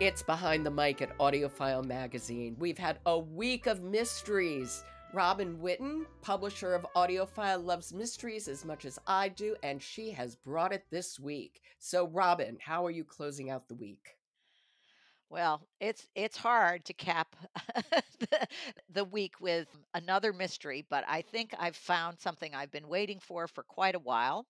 It's behind the mic at AudioFile Magazine. We've had a week of mysteries. Robin Whitten, publisher of AudioFile, loves mysteries as much as I do, and she has brought it this week. So, Robin, how are you closing out the week? Well, it's it's hard to cap the, the week with another mystery, but I think I've found something I've been waiting for for quite a while.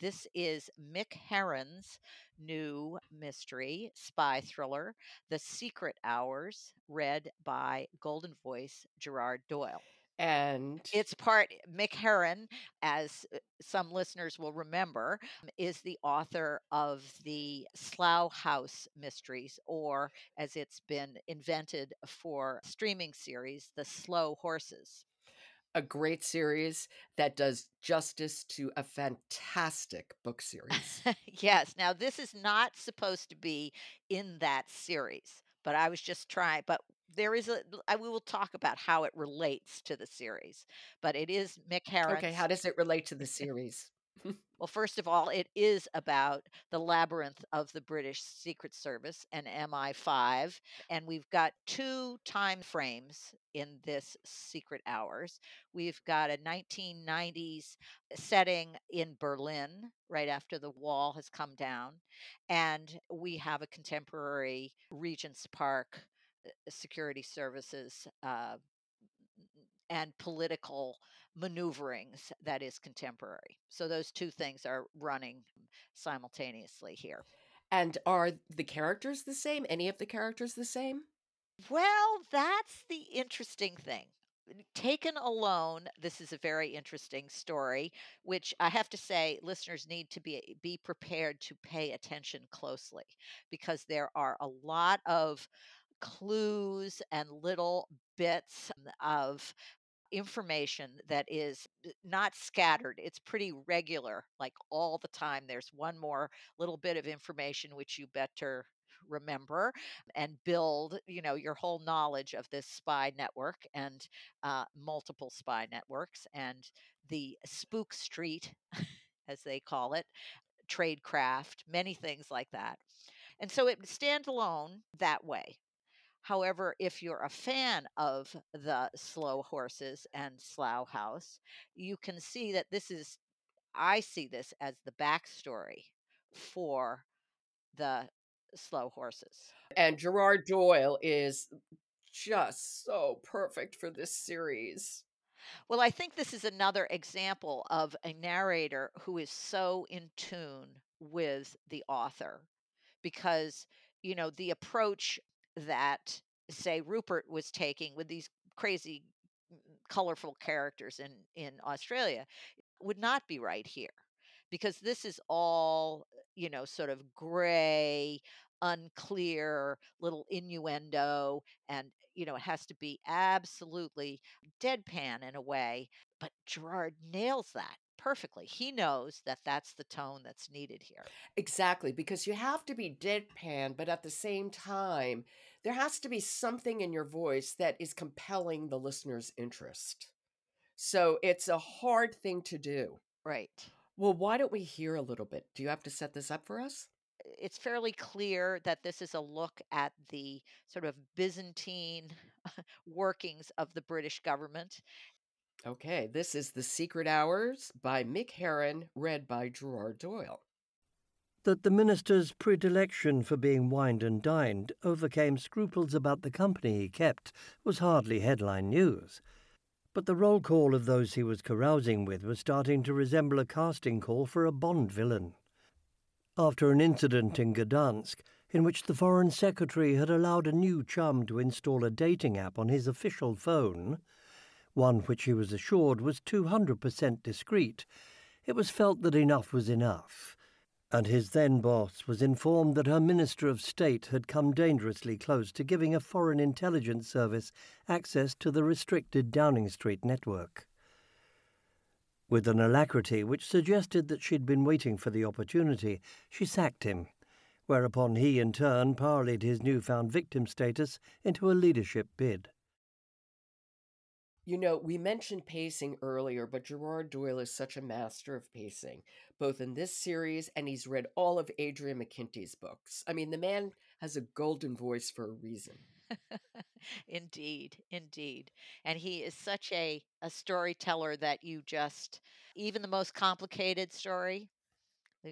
This is Mick Herron's new mystery spy thriller, The Secret Hours, read by Golden Voice Gerard Doyle. And It's part Mick Herron, as uh, some listeners will remember, is the author of the Slough House Mysteries, or as it's been invented for streaming series, The Slow Horses. A great series that does justice to a fantastic book series. yes. Now, this is not supposed to be in that series, but I was just trying. But there is a. I, we will talk about how it relates to the series. But it is Mick Herron's. okay, how does it relate to the series? Well, first of all, it is about the labyrinth of the British Secret Service and MI5. And we've got two time frames in this Secret Hours. We've got a 1990s setting in Berlin, right after the wall has come down. And we have a contemporary Regent's Park uh, security services uh, and political maneuverings that is contemporary. So those two things are running simultaneously here. And are the characters the same? Any of the characters the same? Well, that's the interesting thing. Taken alone, this is a very interesting story, which I have to say listeners need to be be prepared to pay attention closely because there are a lot of clues and little bits of information that is uh, not scattered. It's pretty regular, like all the time. There's one more little bit of information which you better remember and build you know your whole knowledge of this spy network and uh, multiple spy networks and the spook street as they call it tradecraft many things like that and so it stands alone that way However, if you're a fan of the slow horses and Slough House, you can see that this is, I see this as the backstory for the slow horses. And Gerard Doyle is just so perfect for this series. Well, I think this is another example of a narrator who is so in tune with the author because, you know, the approach that say Rupert was taking with these crazy colorful characters in in Australia would not be right here because this is all uh, you know sort of gray unclear little innuendo and you know it has to be absolutely deadpan in a way but Gerard nails that perfectly he knows that that's the tone that's needed here Exactly, because you have to be deadpan, but at the same time, there has to be something in your voice that is compelling the listener's interest. So it's a hard thing to do. right Well, why don't we hear a little bit? Do you have to set this up for us? it's fairly clear that this is a look at the sort of Byzantine workings of the British government. Okay, this is The Secret Hours by Mick Herron, read by Gerard Doyle. that the minister's predilection for being wined and dined overcame scruples about the company he kept was hardly headline news. But the roll call of those he was carousing with was starting to resemble a casting call for a Bond villain. After an incident in Gdansk, in which the Foreign Secretary had allowed a new chum to install a dating app on his official phone, one which he was assured was 200% discreet, it was felt that enough was enough, and his then boss was informed that her Minister of State had come dangerously close to giving a foreign intelligence service access to the restricted Downing Street network. With an alacrity which suggested that she'd been waiting for the opportunity, she sacked him, whereupon he in turn parlayed his newfound victim status into a leadership bid. You know, we mentioned pacing earlier, but Gerard Doyle is such a master of pacing, both in this series and he's read all of Adrian McKinty's books. I mean, the man has a golden voice for a reason. indeed, indeed. And he is such a, a storyteller that you just, even the most complicated story,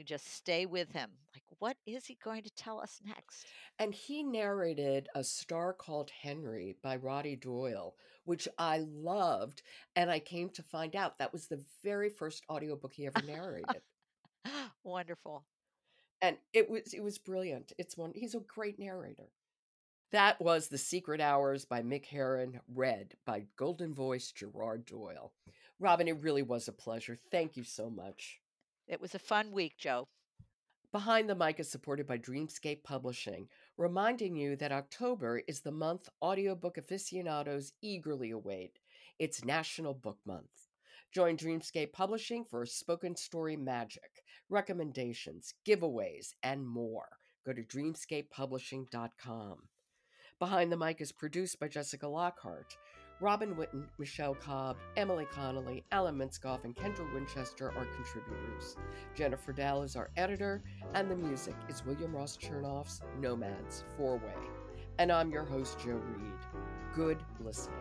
just stay with him. Like, what is he going to tell us next? And he narrated A Star Called Henry by Roddy Doyle, which I loved. And I came to find out that was the very first audiobook he ever narrated. Wonderful. And it was it was brilliant. It's one he's a great narrator. That was The Secret Hours by Mick Herron, read by Golden Voice Gerard Doyle. Robin, it really was a pleasure. Thank you so much. It was a fun week, Jo. Behind the Mic is supported by Dreamscape Publishing, reminding you that October is the month audiobook aficionados eagerly await. It's National Book Month. Join Dreamscape Publishing for spoken story magic, recommendations, giveaways, and more. Go to dreamscapepublishing.com. Behind the Mic is produced by Jessica Lockhart. Robin Whitten, Michelle Cobb, Emily Connolly, Alan Minskoff, and Kendra Winchester are contributors. Jennifer Dow is our editor, and the music is William Ross Chernoff's Nomads Four Way. And I'm your host, Jo Reed. Good listening.